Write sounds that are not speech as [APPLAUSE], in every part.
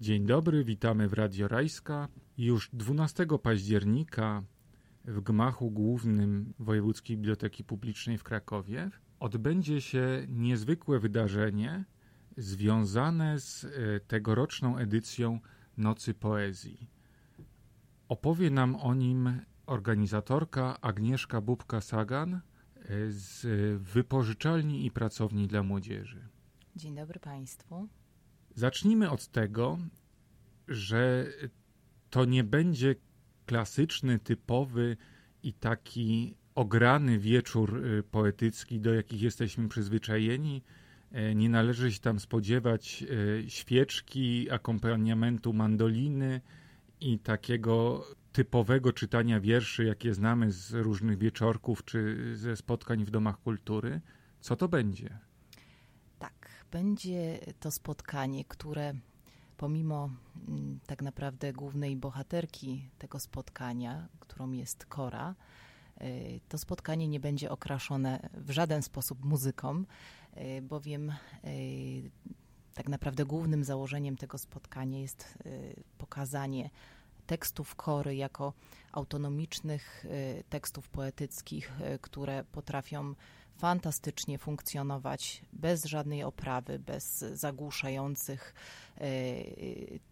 Dzień dobry, witamy w Radio Rajska. Już 12 października w gmachu głównym Wojewódzkiej Biblioteki Publicznej w Krakowie odbędzie się niezwykłe wydarzenie związane z e, tegoroczną edycją Nocy Poezji. Opowie nam o nim organizatorka Agnieszka Bubka-Sagan e, z Wypożyczalni i Pracowni dla Młodzieży. Dzień dobry Państwu. Zacznijmy od tego, że to nie będzie klasyczny, typowy i taki ograny wieczór y, poetycki, do jakich jesteśmy przyzwyczajeni. E, nie należy się tam spodziewać e, świeczki, akompaniamentu mandoliny i takiego typowego czytania wierszy, jakie znamy z różnych wieczorków czy ze spotkań w domach kultury. Co to będzie? Będzie to spotkanie, które pomimo mm, tak naprawdę głównej bohaterki tego spotkania, którą jest Kora, y, to spotkanie nie będzie okraszone w żaden sposób muzyką, y, bowiem y, tak naprawdę głównym założeniem tego spotkania jest pokazanie tekstów Kory jako autonomicznych tekstów poetyckich, które potrafią fantastycznie funkcjonować bez żadnej oprawy, bez zagłuszających e,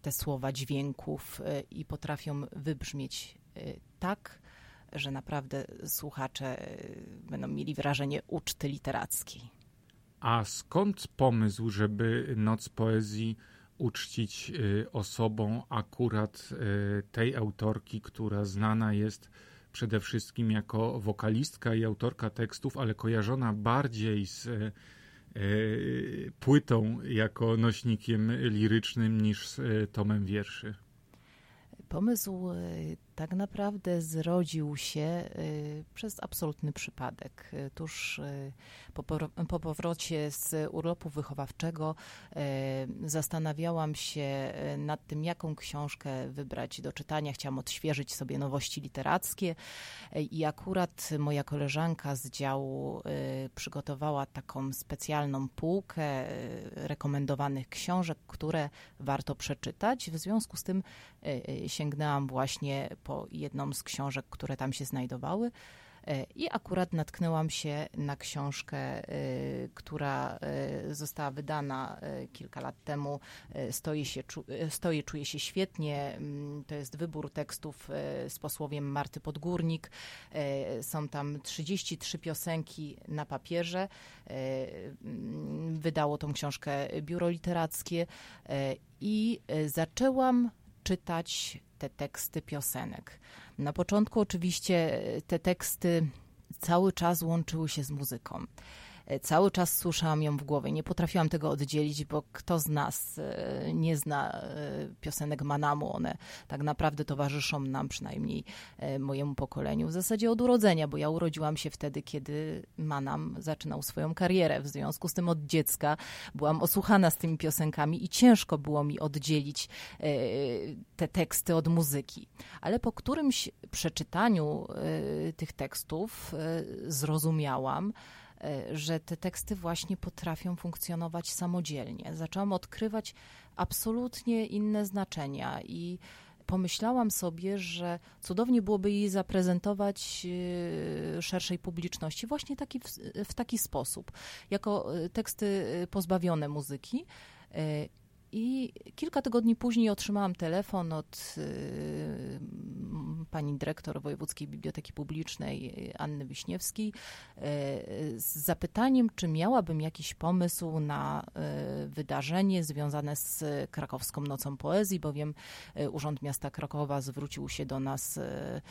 te słowa dźwięków e, i potrafią wybrzmieć e, tak, że naprawdę słuchacze będą mieli wrażenie uczty literackiej. A skąd pomysł, żeby Noc Poezji uczcić osobą akurat tej autorki, która znana jest przede wszystkim jako wokalistka i autorka tekstów, ale kojarzona bardziej z e, płytą jako nośnikiem lirycznym niż z e, tomem wierszy. Pomysł e, tak naprawdę zrodził się y, przez absolutny przypadek. Y, tuż y, po, po powrocie z urlopu wychowawczego zastanawiałam się nad tym, jaką książkę wybrać do czytania. Chciałam odświeżyć sobie nowości literackie i akurat moja koleżanka z działu przygotowała taką specjalną półkę rekomendowanych książek, które warto przeczytać. W związku z tym sięgnęłam właśnie po jedną z książek, które tam się znajdowały. E, I akurat natknęłam się na książkę, e, która e, została wydana kilka lat temu. Stoję, się, stoję czuję się świetnie. Mm, to jest wybór tekstów z posłowiem Marty Podgórnik. Są tam 33 piosenki na papierze. Mm, wydało tą książkę biuro literackie i zaczęłam czytać te teksty piosenek. Na początku oczywiście te teksty cały czas łączyły się z muzyką. E, cały czas słyszałam ją w głowie. Nie potrafiłam tego oddzielić, bo kto z nas e, nie zna e, piosenek Manamu? One tak naprawdę towarzyszą nam, przynajmniej mojemu pokoleniu, w zasadzie od urodzenia, bo ja urodziłam się wtedy, kiedy Manam zaczynał swoją karierę. W związku z tym od dziecka byłam osłuchana z tymi piosenkami i ciężko było mi oddzielić te teksty od muzyki. Ale po którymś przeczytaniu tych tekstów zrozumiałam, że te teksty właśnie potrafią funkcjonować samodzielnie. Zaczęłam odkrywać absolutnie inne znaczenia i pomyślałam sobie, że cudownie byłoby jej zaprezentować e, szerszej publiczności właśnie taki, w taki sposób, jako e, teksty pozbawione muzyki i kilka tygodni później otrzymałam telefon od y, pani dyrektor Wojewódzkiej Biblioteki Publicznej Anny Wiśniewskiej y, z zapytaniem, czy miałabym jakiś pomysł na y, wydarzenie związane z krakowską Nocą Poezji, bowiem y, Urząd Miasta Krakowa zwrócił się do nas y, y,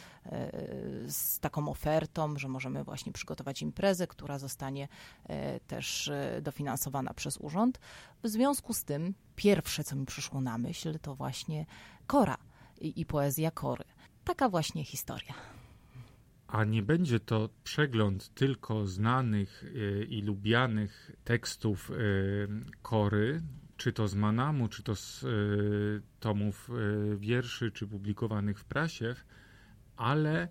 z taką ofertą, że możemy właśnie przygotować imprezę, która zostanie też dofinansowana przez urząd. W związku z tym pierwsze, co mi przyszło na myśl, to właśnie Kora i, i poezja Kory. Taka właśnie historia. A nie będzie to przegląd tylko znanych e, i lubianych tekstów e, Kory, czy to z Manamu, czy to z e, tomów wierszy, czy publikowanych w prasie, ale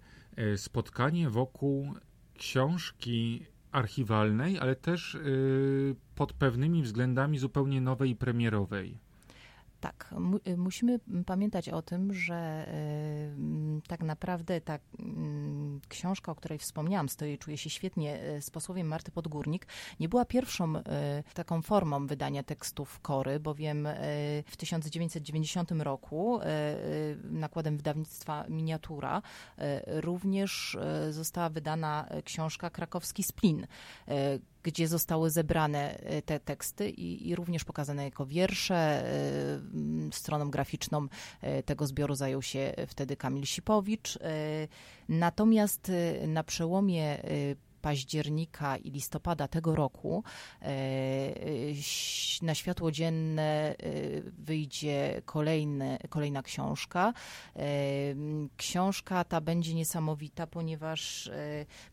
spotkanie wokół książki archiwalnej, ale też y, pod pewnymi względami zupełnie nowej i premierowej. Tak, mu musimy pamiętać o tym, że y, tak naprawdę ta y, książka, o której wspomniałam, stoi, czuje się świetnie z posłowiem Marty Podgórnik, nie była pierwszą y, taką formą wydania tekstów Kory, bowiem w 1990 roku nakładem wydawnictwa Miniatura również została wydana książka Krakowski Splin, gdzie zostały zebrane e, te teksty i, i, również pokazane jako wiersze. E, stroną graficzną e, tego zbioru zajął się wtedy Kamil Sipowicz. Natomiast na przełomie października i listopada tego roku e, na światło dzienne e, wyjdzie kolejny, kolejna książka. E, książka ta będzie niesamowita, ponieważ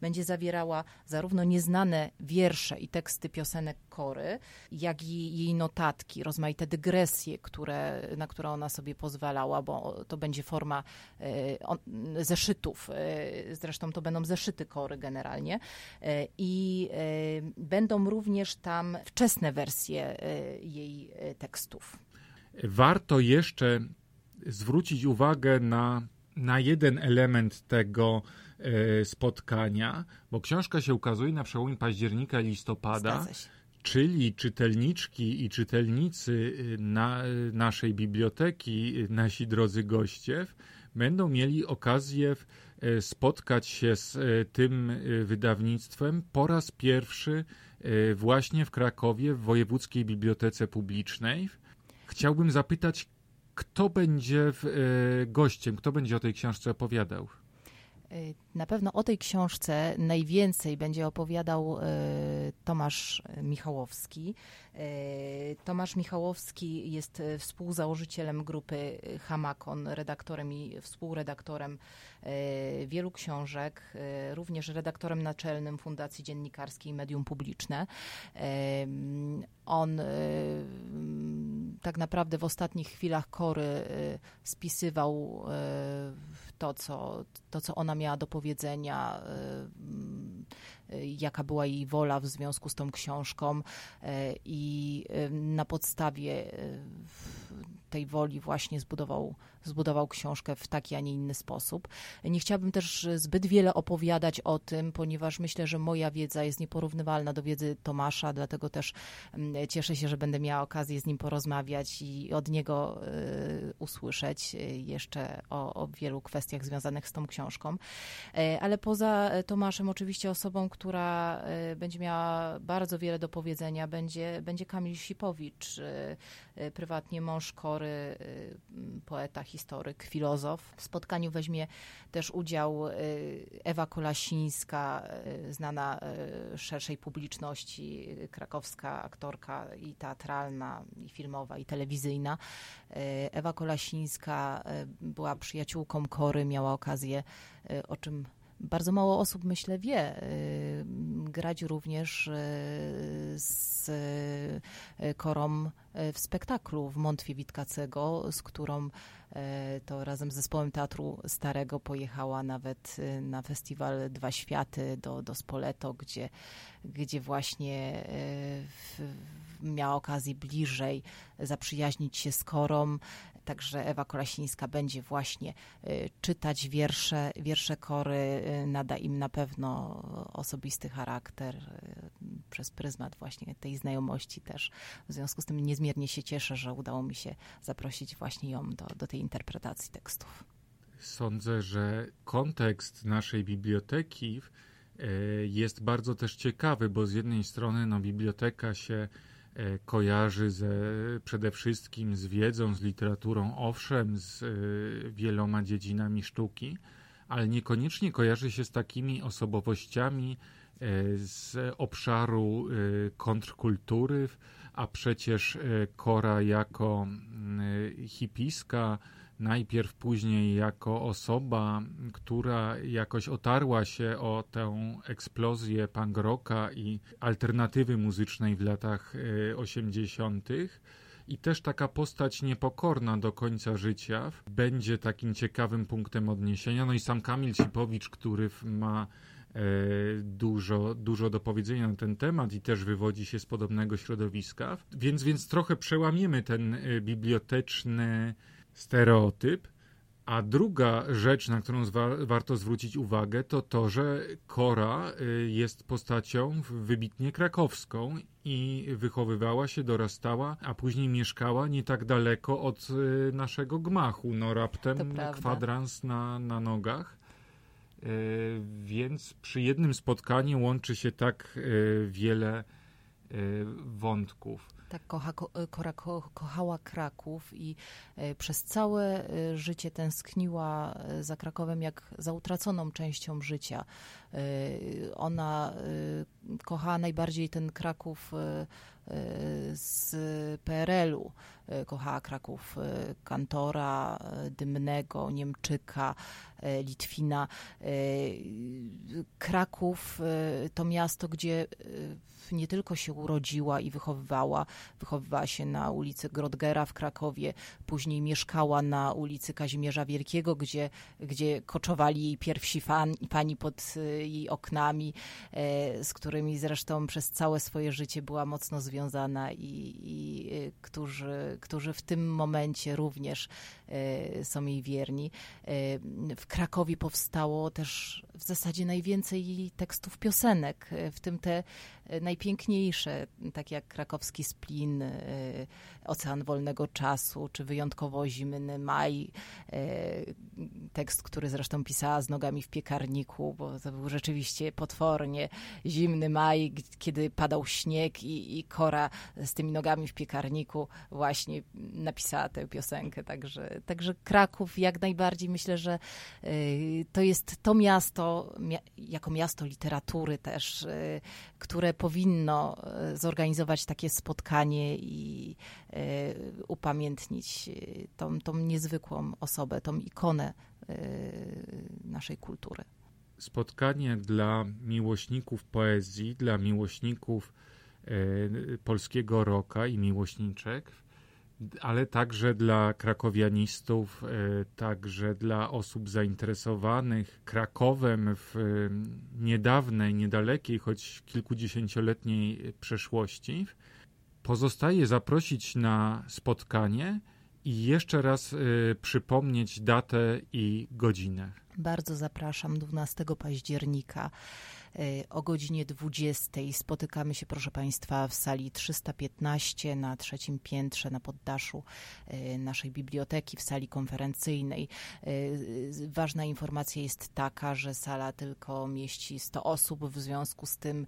będzie zawierała zarówno nieznane wiersze i teksty piosenek Kory, jak i jej notatki, rozmaite dygresje, które, na które ona sobie pozwalała, bo to będzie forma zeszytów. Zresztą to będą zeszyty Kory generalnie. E, i e, będą również tam wczesne wersje e, jej tekstów. Warto jeszcze zwrócić uwagę na, na jeden element tego spotkania, bo książka się ukazuje na przełomie października i listopada. Czyli czytelniczki i czytelnicy na, naszej biblioteki, nasi drodzy goście, będą mieli okazję spotkać się z tym wydawnictwem po raz pierwszy właśnie w Krakowie, w Wojewódzkiej Bibliotece Publicznej. Chciałbym zapytać, kto będzie gościem, kto będzie o tej książce opowiadał? Na pewno o tej książce najwięcej będzie opowiadał Tomasz Michałowski. Tomasz Michałowski jest współzałożycielem grupy Hamakon, redaktorem i współredaktorem wielu książek, również redaktorem naczelnym Fundacji Dziennikarskiej Medium Publiczne. On tak naprawdę w ostatnich chwilach Kory spisywał to, co, to, co ona miała do powiedzenia, jaka była jej wola w związku z tą książką i na podstawie tej woli właśnie zbudował, zbudował książkę w taki, a nie inny sposób. Nie chciałabym też zbyt wiele opowiadać o tym, ponieważ myślę, że moja wiedza jest nieporównywalna do wiedzy Tomasza, dlatego też mm, cieszę się, że będę miała okazję z nim porozmawiać i od niego y, usłyszeć jeszcze o, o wielu kwestiach związanych z tą książką. E, ale poza Tomaszem, oczywiście osobą, która będzie miała bardzo wiele do powiedzenia, będzie, będzie Kamil Sipowicz, prywatnie mąż Kory, poeta, historyk, filozof. W spotkaniu weźmie też udział y, Ewa Kolasińska, y, znana y, szerszej publiczności, krakowska aktorka i teatralna, i filmowa, i telewizyjna. Ewa Kolasińska była przyjaciółką Kory, miała okazję, o czym bardzo mało osób, myślę, wie, grać również z Korą w spektaklu w Montwie Witkacego, z którą to razem z zespołem Teatru Starego pojechała nawet na festiwal Dwa Światy do, do Spoleto, gdzie, gdzie właśnie e, miała okazję bliżej zaprzyjaźnić się z Korą. Także Ewa Kolasińska będzie właśnie czytać wiersze, wiersze Kory, nada im na pewno osobisty charakter przez pryzmat właśnie tej znajomości też. W związku z tym niezmiernie się cieszę, że udało mi się zaprosić właśnie ją do, do tej interpretacji tekstów. Sądzę, że kontekst naszej biblioteki jest bardzo też ciekawy, bo z jednej strony no, biblioteka się kojarzy ze, przede wszystkim z wiedzą, z literaturą, owszem, z e, wieloma dziedzinami sztuki, ale niekoniecznie kojarzy się z takimi osobowościami z obszaru kontrkultury, a przecież Kora jako hipiska najpierw później jako osoba, która jakoś otarła się o tę eksplozję punk rocka i alternatywy muzycznej w latach 80. E, I też taka postać niepokorna do końca życia będzie takim ciekawym punktem odniesienia. No i sam Kamil Sipowicz, który ma dużo, dużo do powiedzenia na ten temat i też wywodzi się z podobnego środowiska. Więc, więc trochę przełamiemy ten biblioteczny stereotyp. A druga rzecz, na którą warto zwrócić uwagę, to to, że Kora y, jest postacią wybitnie krakowską i wychowywała się, dorastała, a później mieszkała nie tak daleko od y, naszego gmachu. No raptem kwadrans na, na nogach. Y, więc przy jednym spotkaniu łączy się tak wiele wątków tak kocha, ko, e, ko, kochała Kraków i e, przez całe e, życie tęskniła za Krakowem jak za utraconą częścią życia. Ona kochała najbardziej ten Kraków z PRL-u. Kochała Kraków Kantora, Dymnego, Niemczyka, Litwina. Kraków to miasto, gdzie nie tylko się urodziła i wychowywała, wychowywała się na ulicy Grodgera w Krakowie, później mieszkała na ulicy Kazimierza Wielkiego, gdzie, gdzie koczowali jej pierwsi fan, pani pod jej oknami, e, z którymi zresztą przez całe swoje życie była mocno związana i, i y, którzy, którzy w tym momencie również e, są jej wierni. E, w Krakowie powstało też w zasadzie najwięcej tekstów piosenek, w tym te najpiękniejsze, takie jak krakowski splin, e, Ocean Wolnego Czasu, czy wyjątkowo Zimny Maj, e, tekst, który zresztą pisała z nogami w piekarniku, bo to był rzeczywiście potwornie zimny maj, kiedy padał śnieg i, i Kora z tymi nogami w piekarniku właśnie napisała tę piosenkę, także, także Kraków jak najbardziej. Myślę, że e, to jest to miasto, jako miasto literatury też, które powinno e, zorganizować takie spotkanie i e, upamiętnić e, tą, tą niezwykłą osobę, tą ikonę naszej kultury. Spotkanie dla miłośników poezji, dla miłośników polskiego roka i miłośniczek ale także dla krakowianistów, e, także dla osób zainteresowanych Krakowem w e, niedawnej, niedalekiej, choć kilkudziesięcioletniej przeszłości. Pozostaje zaprosić na spotkanie i jeszcze raz e, przypomnieć datę i godzinę. Bardzo zapraszam 12 października o godzinie 20 spotykamy się, proszę Państwa, w sali 315 na trzecim piętrze na poddaszu e, naszej biblioteki, w sali konferencyjnej. E, ważna informacja jest taka, że sala tylko mieści 100 osób, w związku z tym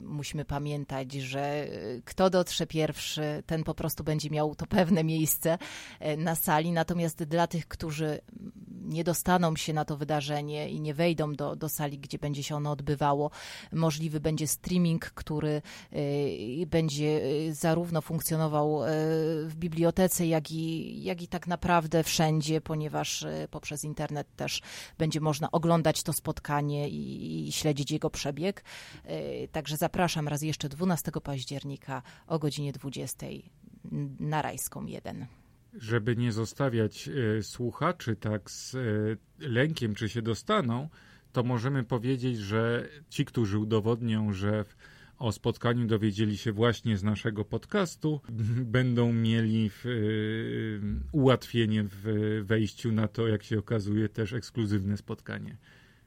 musimy pamiętać, że kto dotrze pierwszy, ten po prostu będzie miał to pewne miejsce na sali. Natomiast dla tych, którzy nie dostaną się na to wydarzenie i nie wejdą do, do sali, gdzie będzie się ono odbywało. Możliwy będzie streaming, który y, będzie y, zarówno funkcjonował y, w bibliotece, jak i, jak i tak naprawdę wszędzie, ponieważ poprzez internet też będzie można oglądać to spotkanie i, i śledzić jego przebieg. Także zapraszam raz jeszcze 12 października o godzinie 20 na Rajską 1 żeby nie zostawiać e, słuchaczy tak z e, lękiem, czy się dostaną, to możemy powiedzieć, że ci, którzy udowodnią, że o spotkaniu dowiedzieli się właśnie z naszego podcastu, [LAUGHS] będą mieli w, e, ułatwienie w wejściu na to, jak się okazuje, też ekskluzywne spotkanie.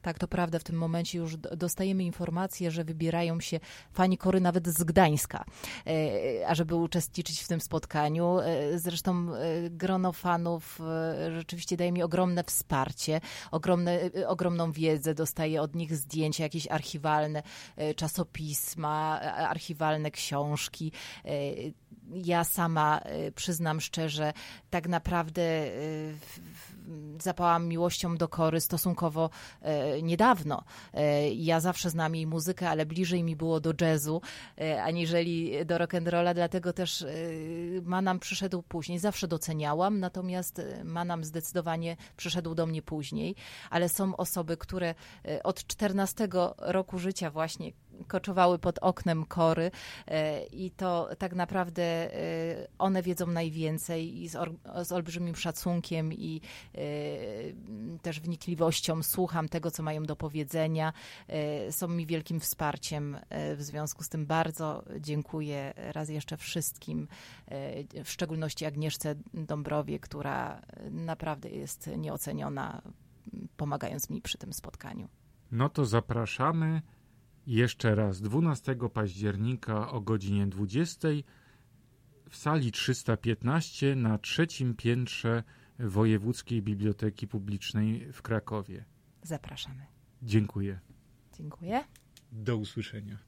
Tak, to prawda, w tym momencie już dostajemy informacje, że wybierają się fani kory nawet z Gdańska, e, ażeby uczestniczyć w tym spotkaniu. E, zresztą e, grono fanów rzeczywiście daje mi ogromne wsparcie, ogromne, ogromną wiedzę, dostaję od nich zdjęcia jakieś archiwalne, czasopisma, archiwalne książki ja sama przyznam szczerze, tak naprawdę zapałam miłością do Kory stosunkowo e, niedawno. E, ja zawsze znam jej muzykę, ale bliżej mi było do jazzu, e, aniżeli do rock'n'rolla, dlatego też Manam przyszedł później. Zawsze doceniałam, natomiast Manam zdecydowanie przyszedł do mnie później, ale są osoby, które od 14 roku życia właśnie koczowały pod oknem kory e, i to tak naprawdę e, one wiedzą najwięcej i z, or, z olbrzymim szacunkiem i e, też wnikliwością słucham tego, co mają do powiedzenia. Są mi wielkim wsparciem. W związku z tym bardzo dziękuję raz jeszcze wszystkim, w szczególności Agnieszce Dąbrowie, która naprawdę jest nieoceniona, pomagając mi przy tym spotkaniu. No to zapraszamy jeszcze raz 12 października o godzinie 20 w sali 315 na trzecim piętrze Wojewódzkiej Biblioteki Publicznej w Krakowie. Zapraszamy. Dziękuję. Dziękuję. Do usłyszenia.